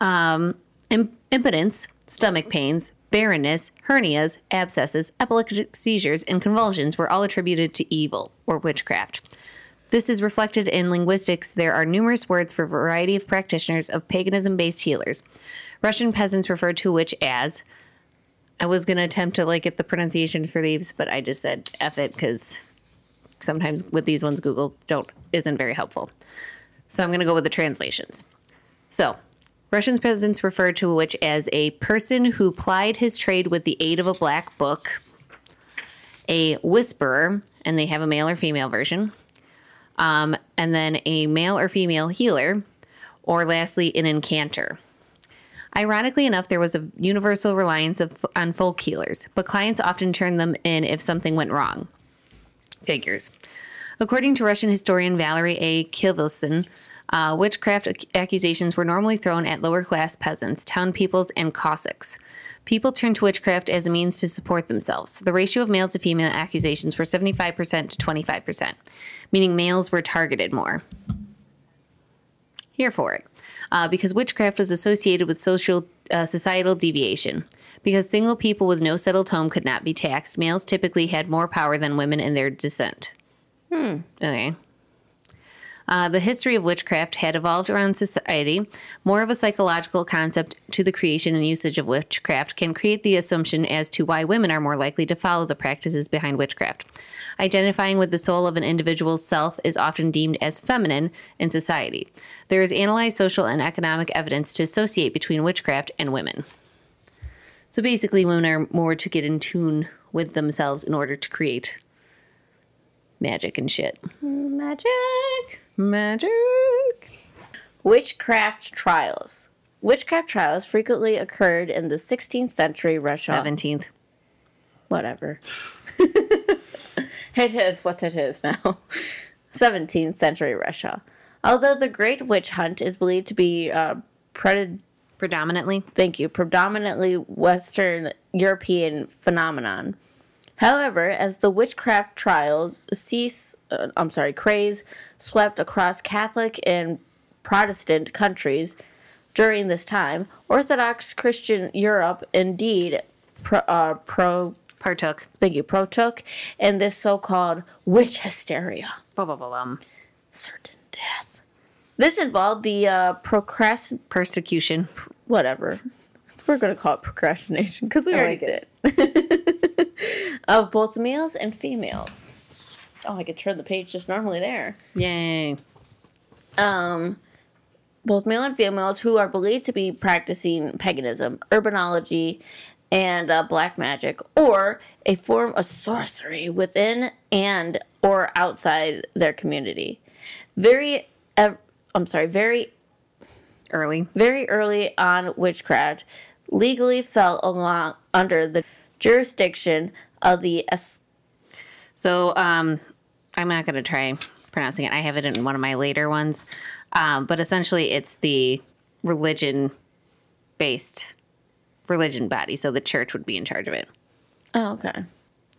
Um, im- impotence, stomach pains, barrenness, hernias, abscesses, epileptic seizures, and convulsions were all attributed to evil or witchcraft. This is reflected in linguistics. There are numerous words for a variety of practitioners of paganism based healers. Russian peasants referred to witch as. I was going to attempt to like get the pronunciations for these, but I just said F it because sometimes with these ones, Google don't isn't very helpful. So I'm going to go with the translations. So, Russian peasants referred to a witch as a person who plied his trade with the aid of a black book, a whisperer, and they have a male or female version, um, and then a male or female healer, or lastly, an incanter. Ironically enough, there was a universal reliance of, on folk healers, but clients often turned them in if something went wrong. Figures. According to Russian historian Valerie A. Kivelson, uh, witchcraft ac- accusations were normally thrown at lower class peasants, town peoples, and Cossacks. People turned to witchcraft as a means to support themselves. The ratio of male to female accusations were 75% to 25%, meaning males were targeted more. Here for it. Uh, because witchcraft was associated with social uh, societal deviation. Because single people with no settled home could not be taxed, males typically had more power than women in their descent. Hmm. Okay. Uh, the history of witchcraft had evolved around society. More of a psychological concept to the creation and usage of witchcraft can create the assumption as to why women are more likely to follow the practices behind witchcraft. Identifying with the soul of an individual's self is often deemed as feminine in society. There is analyzed social and economic evidence to associate between witchcraft and women. So basically, women are more to get in tune with themselves in order to create magic and shit. Magic. Magic. Witchcraft trials. Witchcraft trials frequently occurred in the 16th century Russia. 17th. Whatever. it is what it is now. 17th century Russia. Although the Great Witch Hunt is believed to be uh, pred- Predominantly. thank you, predominantly Western European phenomenon. However, as the witchcraft trials cease, uh, I'm sorry, craze swept across Catholic and Protestant countries during this time, Orthodox Christian Europe indeed pro, uh, pro Partook. thank you, protook in this so-called witch hysteria, Ba-ba-ba-bum. certain death. This involved the uh, procrast Persecution. Whatever. We're gonna call it procrastination because we I already like did. of both males and females. Oh, I could turn the page just normally there. Yay. Um, both male and females who are believed to be practicing paganism, urbanology, and uh, black magic, or a form of sorcery within and or outside their community. Very, ev- I'm sorry, very early. very early on witchcraft legally fell along under the jurisdiction of the es- So um, I'm not going to try pronouncing it. I have it in one of my later ones. Um, but essentially, it's the religion based religion body. So the church would be in charge of it. oh okay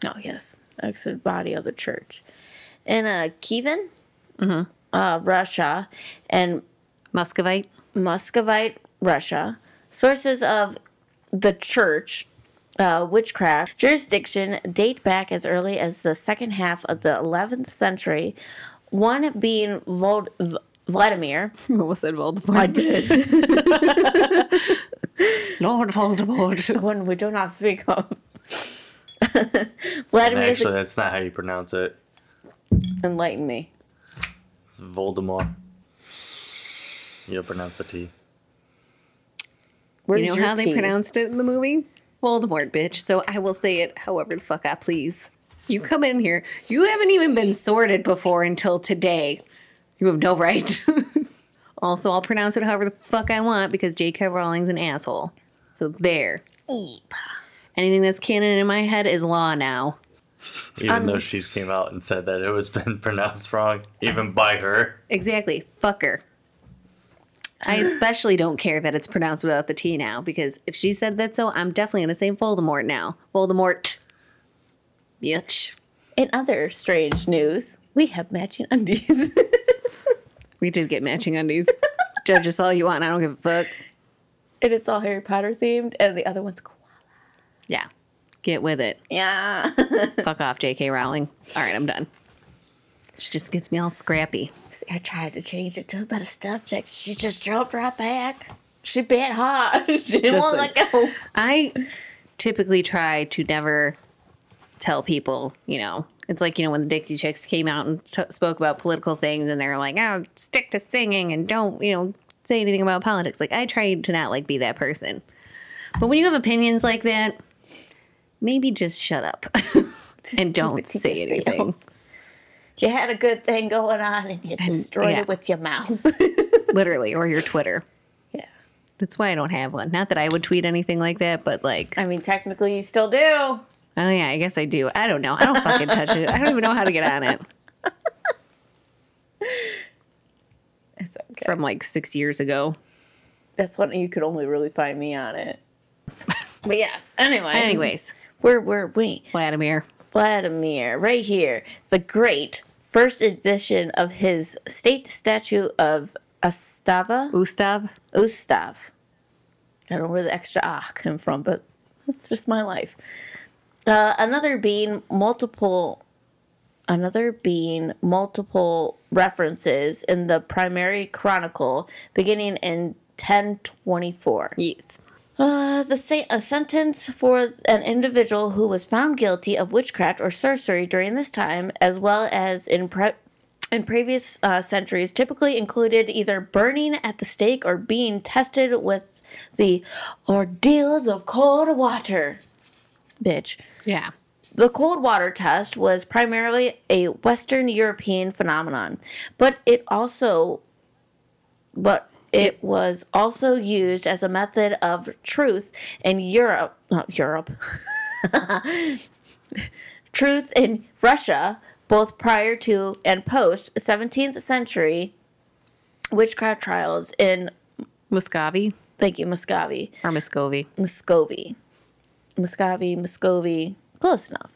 oh yes exit body of the church in uh kievan uh, russia and Muscovite. Muscovite russia sources of the church uh, witchcraft jurisdiction date back as early as the second half of the 11th century one being Vol- v- vladimir You almost said Voldemort. i did Lord Voldemort. one we do not speak of. And actually, the, that's not how you pronounce it. enlighten me. It's Voldemort. You don't pronounce the T. Where's you know your how they pronounced it in the movie? Voldemort, bitch. So I will say it however the fuck I please. You come in here. You haven't even been sorted before until today. You have no right. also, I'll pronounce it however the fuck I want because J.K. Rowling's an asshole. So there. Anything that's canon in my head is law now. Even Um, though she's came out and said that it was been pronounced wrong, even by her. Exactly. Fuck her. I especially don't care that it's pronounced without the T now because if she said that so, I'm definitely going to say Voldemort now. Voldemort. Bitch. In other strange news, we have matching undies. We did get matching undies. Judge us all you want. I don't give a fuck. and it's all Harry Potter themed, and the other one's koala. Yeah. Get with it. Yeah. Fuck off, J.K. Rowling. All right, I'm done. She just gets me all scrappy. See, I tried to change it to a better subject. She just jumped right back. She bit hard. she didn't want to let go. I typically try to never tell people, you know, it's like, you know, when the Dixie Chicks came out and t- spoke about political things and they're like, oh, stick to singing and don't, you know, say anything about politics. Like, I try to not like be that person. But when you have opinions like that, maybe just shut up and don't say anything. You had a good thing going on, and you destroyed yeah. it with your mouth. Literally, or your Twitter. yeah. That's why I don't have one. Not that I would tweet anything like that, but like, I mean, technically, you still do. oh yeah, I guess I do. I don't know. I don't fucking touch it. I don't even know how to get on it. It's okay. From like six years ago. That's when you could only really find me on it. But yes. Anyway. Anyways, Where were we? Vladimir. Vladimir, right here. The great first edition of his state statute of Ostava. Ustav. Ustav. I don't know where the extra ah came from, but that's just my life. Uh, another being multiple, another being multiple references in the primary chronicle beginning in 1024. Yes. Uh, the sa- a sentence for an individual who was found guilty of witchcraft or sorcery during this time, as well as in pre- in previous uh, centuries, typically included either burning at the stake or being tested with the ordeals of cold water. Bitch. Yeah. The cold water test was primarily a Western European phenomenon, but it also but it was also used as a method of truth in Europe, not Europe. truth in Russia, both prior to and post 17th century witchcraft trials in Muscovy thank you Muscovy. or Muscovy. Muscovy. Muscovy, Muscovy, close enough.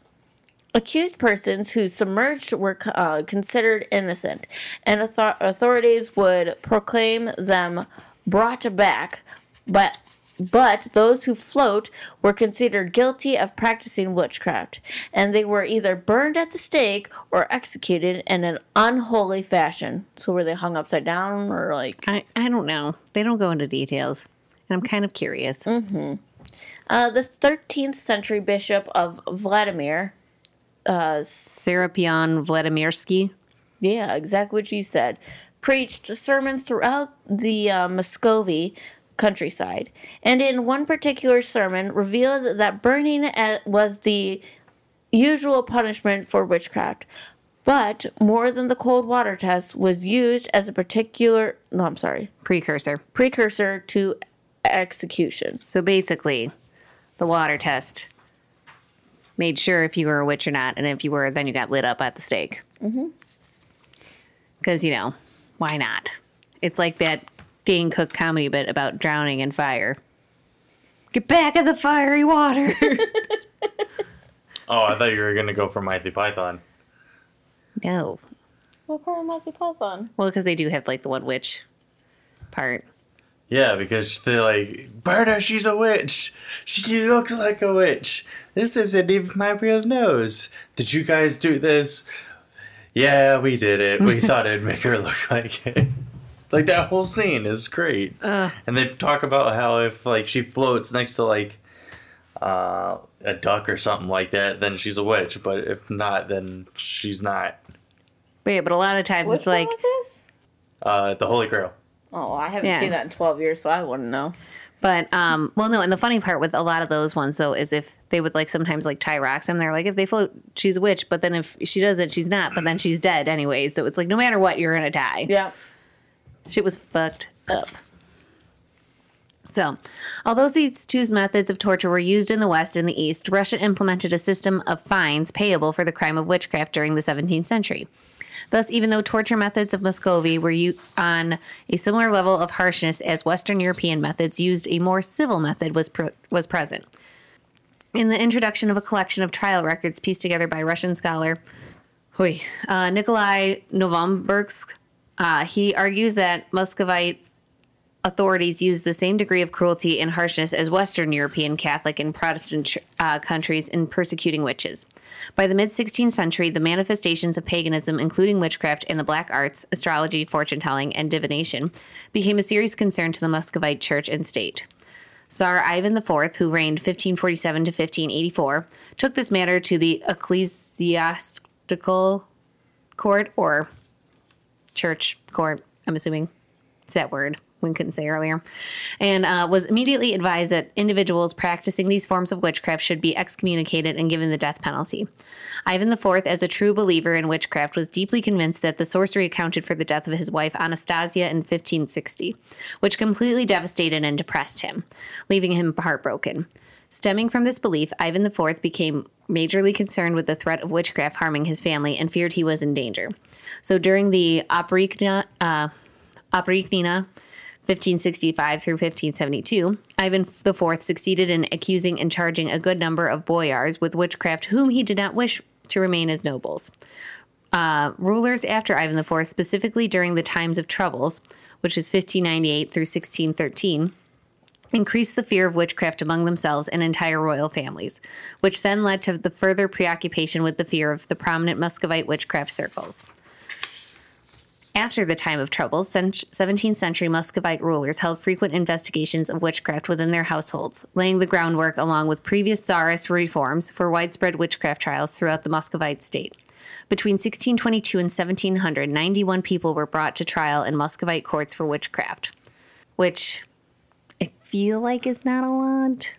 Accused persons who submerged were uh, considered innocent, and author- authorities would proclaim them brought back, but but those who float were considered guilty of practicing witchcraft, and they were either burned at the stake or executed in an unholy fashion. So were they hung upside down or like I, I don't know. They don't go into details. And I'm kind of curious. uh, the 13th century bishop of Vladimir Serapion Vladimirsky. Yeah, exactly what you said. Preached sermons throughout the uh, Muscovy countryside, and in one particular sermon revealed that burning at, was the usual punishment for witchcraft. But more than the cold water test was used as a particular no, I'm sorry, Precursor. precursor to execution. So basically, the water test made sure if you were a witch or not, and if you were, then you got lit up at the stake. Mm-hmm. Because you know, why not? It's like that Dane Cook comedy bit about drowning in fire. Get back in the fiery water. Oh, I thought you were gonna go for Monty Python. no, What part of Monty Python? well, because they do have like the one witch part. Yeah, because they're like, Berta, she's a witch. She looks like a witch. This isn't even my real nose. Did you guys do this? Yeah, we did it. We thought it'd make her look like it. Like that whole scene is great. Ugh. And they talk about how if like she floats next to like uh, a duck or something like that, then she's a witch. But if not, then she's not. But yeah, but a lot of times Which it's like one this? Uh, the Holy Grail. Oh, I haven't Yeah. seen that in 12 years, so I wouldn't know. But um, well, no, and the funny part with a lot of those ones though is if they would like sometimes like tie rocks and they're like if they float, she's a witch, but then if she doesn't, she's not, but then she's dead anyway. So it's like no matter what, you're gonna die. Yeah. Shit was fucked up. So, although these two methods of torture were used in the West and the East, Russia implemented a system of fines payable for the crime of witchcraft during the 17th century. Thus, even though torture methods of Muscovy were u- on a similar level of harshness as Western European methods used, a more civil method was was present. In the introduction of a collection of trial records pieced together by Russian scholar Hui, uh, Nikolai Novombersk, uh, he argues that Muscovite authorities used the same degree of cruelty and harshness as Western European Catholic and Protestant uh, countries in persecuting witches. By the mid 16th century, the manifestations of paganism, including witchcraft and the black arts, astrology, fortune telling, and divination, became a serious concern to the Muscovite church and state. Tsar Ivan IV, who reigned 1547 to 1584, took this matter to the ecclesiastical court or church court, I'm assuming it's that word we couldn't say earlier, and uh, was immediately advised that individuals practicing these forms of witchcraft should be excommunicated and given the death penalty. Ivan IV, as a true believer in witchcraft, was deeply convinced that the sorcery accounted for the death of his wife Anastasia in 1560, which completely devastated and depressed him, leaving him heartbroken. Stemming from this belief, Ivan IV became majorly concerned with the threat of witchcraft harming his family and feared he was in danger. So during the Oprichnina, uh, 1565 through 1572, Ivan IV succeeded in accusing and charging a good number of boyars with witchcraft whom he did not wish to remain as nobles. Uh, rulers after Ivan IV, specifically during the times of troubles, which is 1598 through 1613, increased the fear of witchcraft among themselves and entire royal families, which then led to the further preoccupation with the fear of the prominent Muscovite witchcraft circles. After the time of troubles, 17th century Muscovite rulers held frequent investigations of witchcraft within their households, laying the groundwork along with previous Tsarist reforms for widespread witchcraft trials throughout the Muscovite state. Between 1622 and 1700, 91 people were brought to trial in Muscovite courts for witchcraft, which I feel like is not a lot,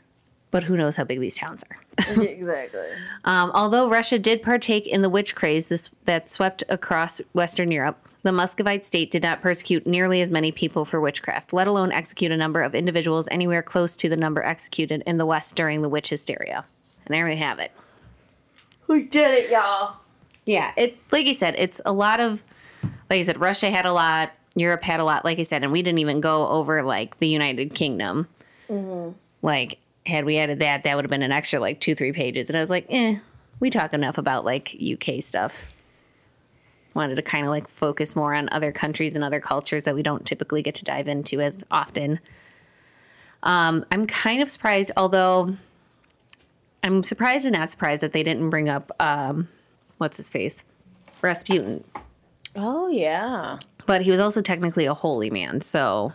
but who knows how big these towns are. exactly. Um, although Russia did partake in the witch craze this, that swept across Western Europe, the Muscovite state did not persecute nearly as many people for witchcraft, let alone execute a number of individuals anywhere close to the number executed in the West during the witch hysteria. And there we have it. We did it, y'all. Yeah, it like you said, it's a lot of like I said, Russia had a lot, Europe had a lot, like I said, and we didn't even go over like the United Kingdom. Like, had we added that, that would have been an extra like two, three pages. And I was like, eh, we talk enough about like UK stuff. Wanted to kind of like focus more on other countries and other cultures that we don't typically get to dive into as often. Um, I'm kind of surprised, although I'm surprised and not surprised that they didn't bring up um, what's his face, Rasputin. Oh, yeah. But he was also technically a holy man, so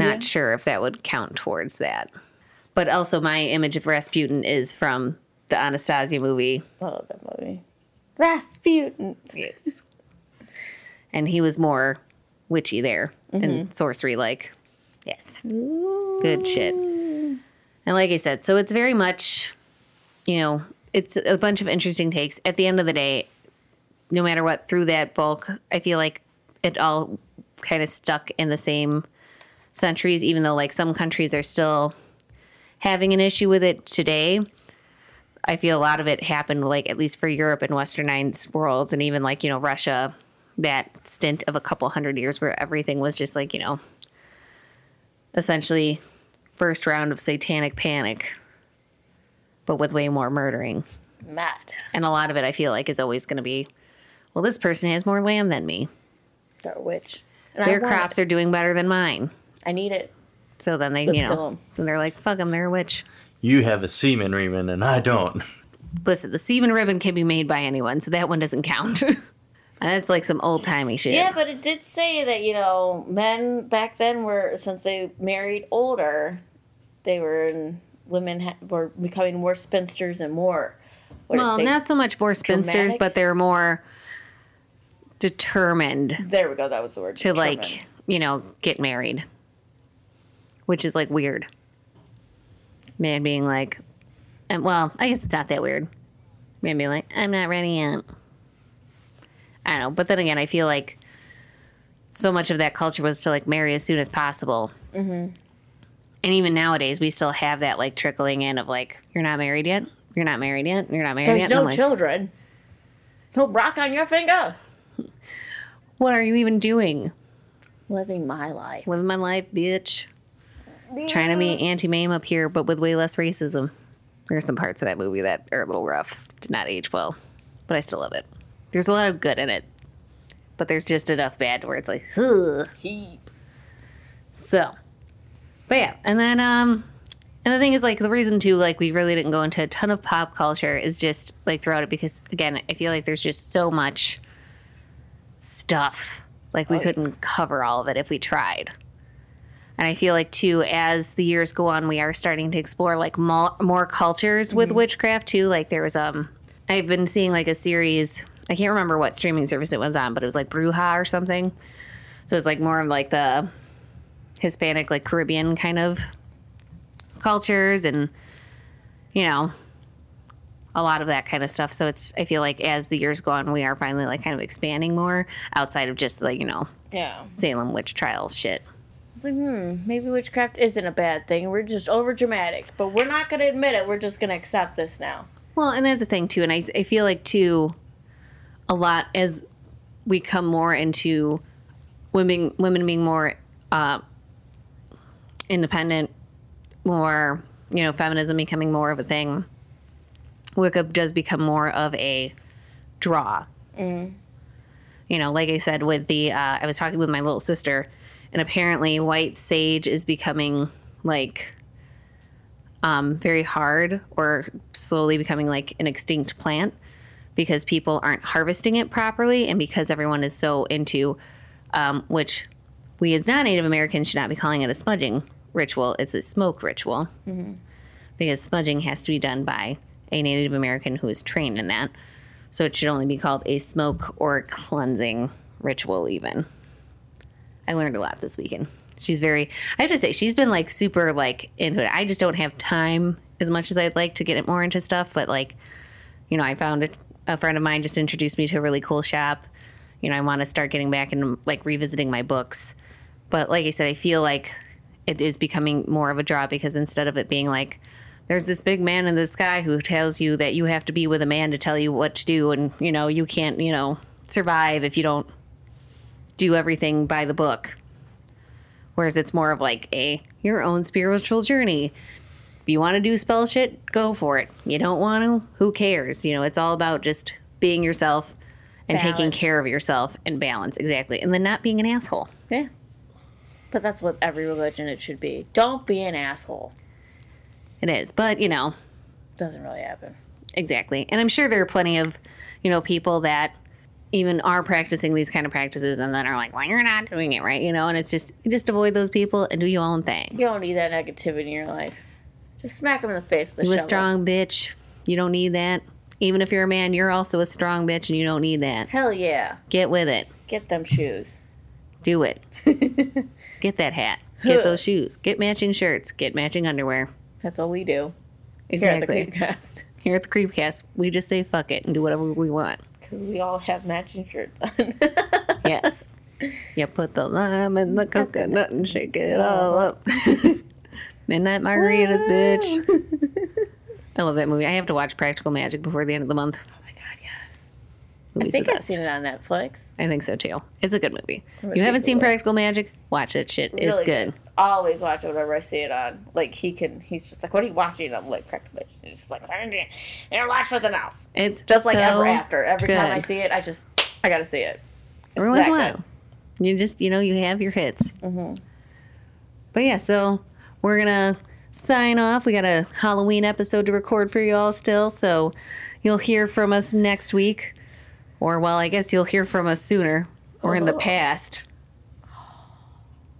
not Yeah. sure if that would count towards that. But also, my image of Rasputin is from the Anastasia movie, I love that movie. Rasputin. And he was more witchy there and mm-hmm. sorcery like. Yes. Good shit. And like I said, so it's very much, you know, it's a bunch of interesting takes. At the end of the day, no matter what, through that bulk, I feel like it all kind of stuck in the same centuries, even though like some countries are still having an issue with it today. I feel a lot of it happened like at least for Europe and westernized worlds and even like, you know, Russia, that stint of a couple hundred years where everything was just like, you know, essentially first round of satanic panic, but with way more murdering. Mad. And a lot of it I feel like is always going to be, well, this person has more land than me. They're a witch. And Their crops it. are doing better than mine. I need it. So then they, Let's you know, know, 'em. then they're like, fuck them, they're a witch. You have a semen ribbon and I don't. Listen, the semen ribbon can be made by anyone, so that one doesn't count. and that's like some old timey shit. Yeah, but it did say that, you know, men back then were, since they married older, they were in, women ha- were becoming more spinsters and more. What well, not so much more spinsters, but they're more determined There we go. That was the word. to like, you know, get married. Which is like weird. Man being like, and well, I guess it's not that weird. Man being like, I'm not ready yet. I don't know. But then again, I feel like so much of that culture was to like marry as soon as possible. Mm-hmm. And even nowadays, we still have that like trickling in of like, you're not married yet. You're not married yet. You're not married There's yet. And no like, children. No rock on your finger. what are you even doing? Living my life. Living my life, bitch. Trying to be Auntie Mame up here, but with way less racism. There's some parts of that movie that are a little rough. Did not age well, but I still love it. There's a lot of good in it, but there's just enough bad where it's like, ugh. Heap. So, but yeah, and then um, and the thing is like the reason too, like we really didn't go into a ton of pop culture is just like throughout it because again, I feel like there's just so much stuff. Like we Oh, couldn't cover all of it if we tried. And I feel like too, as the years go on, we are starting to explore like more, more cultures with witchcraft too. Like there was um, I've been seeing like a series. I can't remember what streaming service it was on, but it was like Bruja or something. So it's like more of like the Hispanic, like Caribbean kind of cultures, and you know, a lot of that kind of stuff. So it's I feel like as the years go on, we are finally like kind of expanding more outside of just like you know Yeah. Salem witch trial shit. It's like, hmm, maybe witchcraft isn't a bad thing. We're just over dramatic, but we're not going to admit it. We're just going to accept this now. Well, and that's the thing too, and I, I feel like too, a lot as we come more into women women being more uh, independent, more you know, feminism becoming more of a thing. Wicca does become more of a draw. You know, like I said, with the uh, I was talking with my little sister, and apparently white sage is becoming like um, very hard or slowly becoming like an extinct plant because people aren't harvesting it properly and because everyone is so into um, which we as non-native americans should not be calling it a smudging ritual it's a smoke ritual because smudging has to be done by a native american who is trained in that so it should only be called a smoke or cleansing ritual even I learned a lot this weekend. She's very, I have to say, she's been like super like into it. I just don't have time as much as I'd like to get it more into stuff. But like, you know, I found a, a friend of mine just introduced me to a really cool shop. You know, I want to start getting back and like revisiting my books. But like I said, I feel like it is becoming more of a draw because instead of it being like, there's this big man in the sky who tells you that you have to be with a man to tell you what to do, and you know, you can't, you know, survive if you don't do everything by the book. Whereas it's more of like a your own spiritual journey. If you want to do spell shit, go for it. You don't want to, who cares? You know, it's all about just being yourself and taking care of yourself and balance exactly. And then not being an asshole. Yeah. But that's what every religion it should be. Don't be an asshole. It is. But, you know, Doesn't really happen. exactly. And I'm sure there are plenty of, you know, people that even are practicing these kind of practices and then are like, well, you're not doing it right, you know, and it's just you just avoid those people and do your own thing. You don't need that negativity in your life. Just smack him in the face with a You a shovel. strong bitch. You don't need that. Even if you're a man, you're also a strong bitch and you don't need that. Hell yeah. Get with it. Get them shoes. Do it. Get that hat. Get those shoes. Get matching shirts. Get matching underwear. That's all we do. Exactly. Here at the Creepcast. Here at the Creepcast, we just say fuck it and do whatever we want. Because we all have matching shirts on. Yes. You put the lime in the coconut and shake it all up. Midnight margaritas, bitch. I love that movie. I have to watch Practical Magic before the end of the month. Oh my god, yes. I think I've seen it on Netflix. I think so too. It's a good movie. gonna You haven't seen. Practical Magic? Watch that shit. It's Really good. I always watch it whenever I see it on. Like he can, he's just like, "What are you watching?" I'm like, "Practical Magic." He's just like, "I'm gonna gonna watch something else." It's Just like so ever after. Every time I see it, I just, I gotta see it. It's Every once in a while. You just, you know, you have your hits. Mm-hmm. But yeah, so we're going to sign off. We got a Halloween episode to record for you all still. So you'll hear from us next week. Or, well, I guess you'll hear from us sooner or in the Oh. past.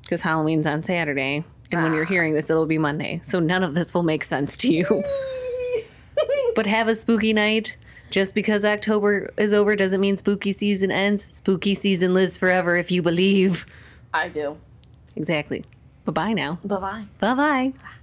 Because Halloween's on Saturday. And when you're ah. hearing this, it'll be Monday. So none of this will make sense to you. but have a spooky night. Just because October is over doesn't mean spooky season ends. Spooky season lives forever if you believe. I do. Exactly. Bye bye now. Bye bye. Bye bye.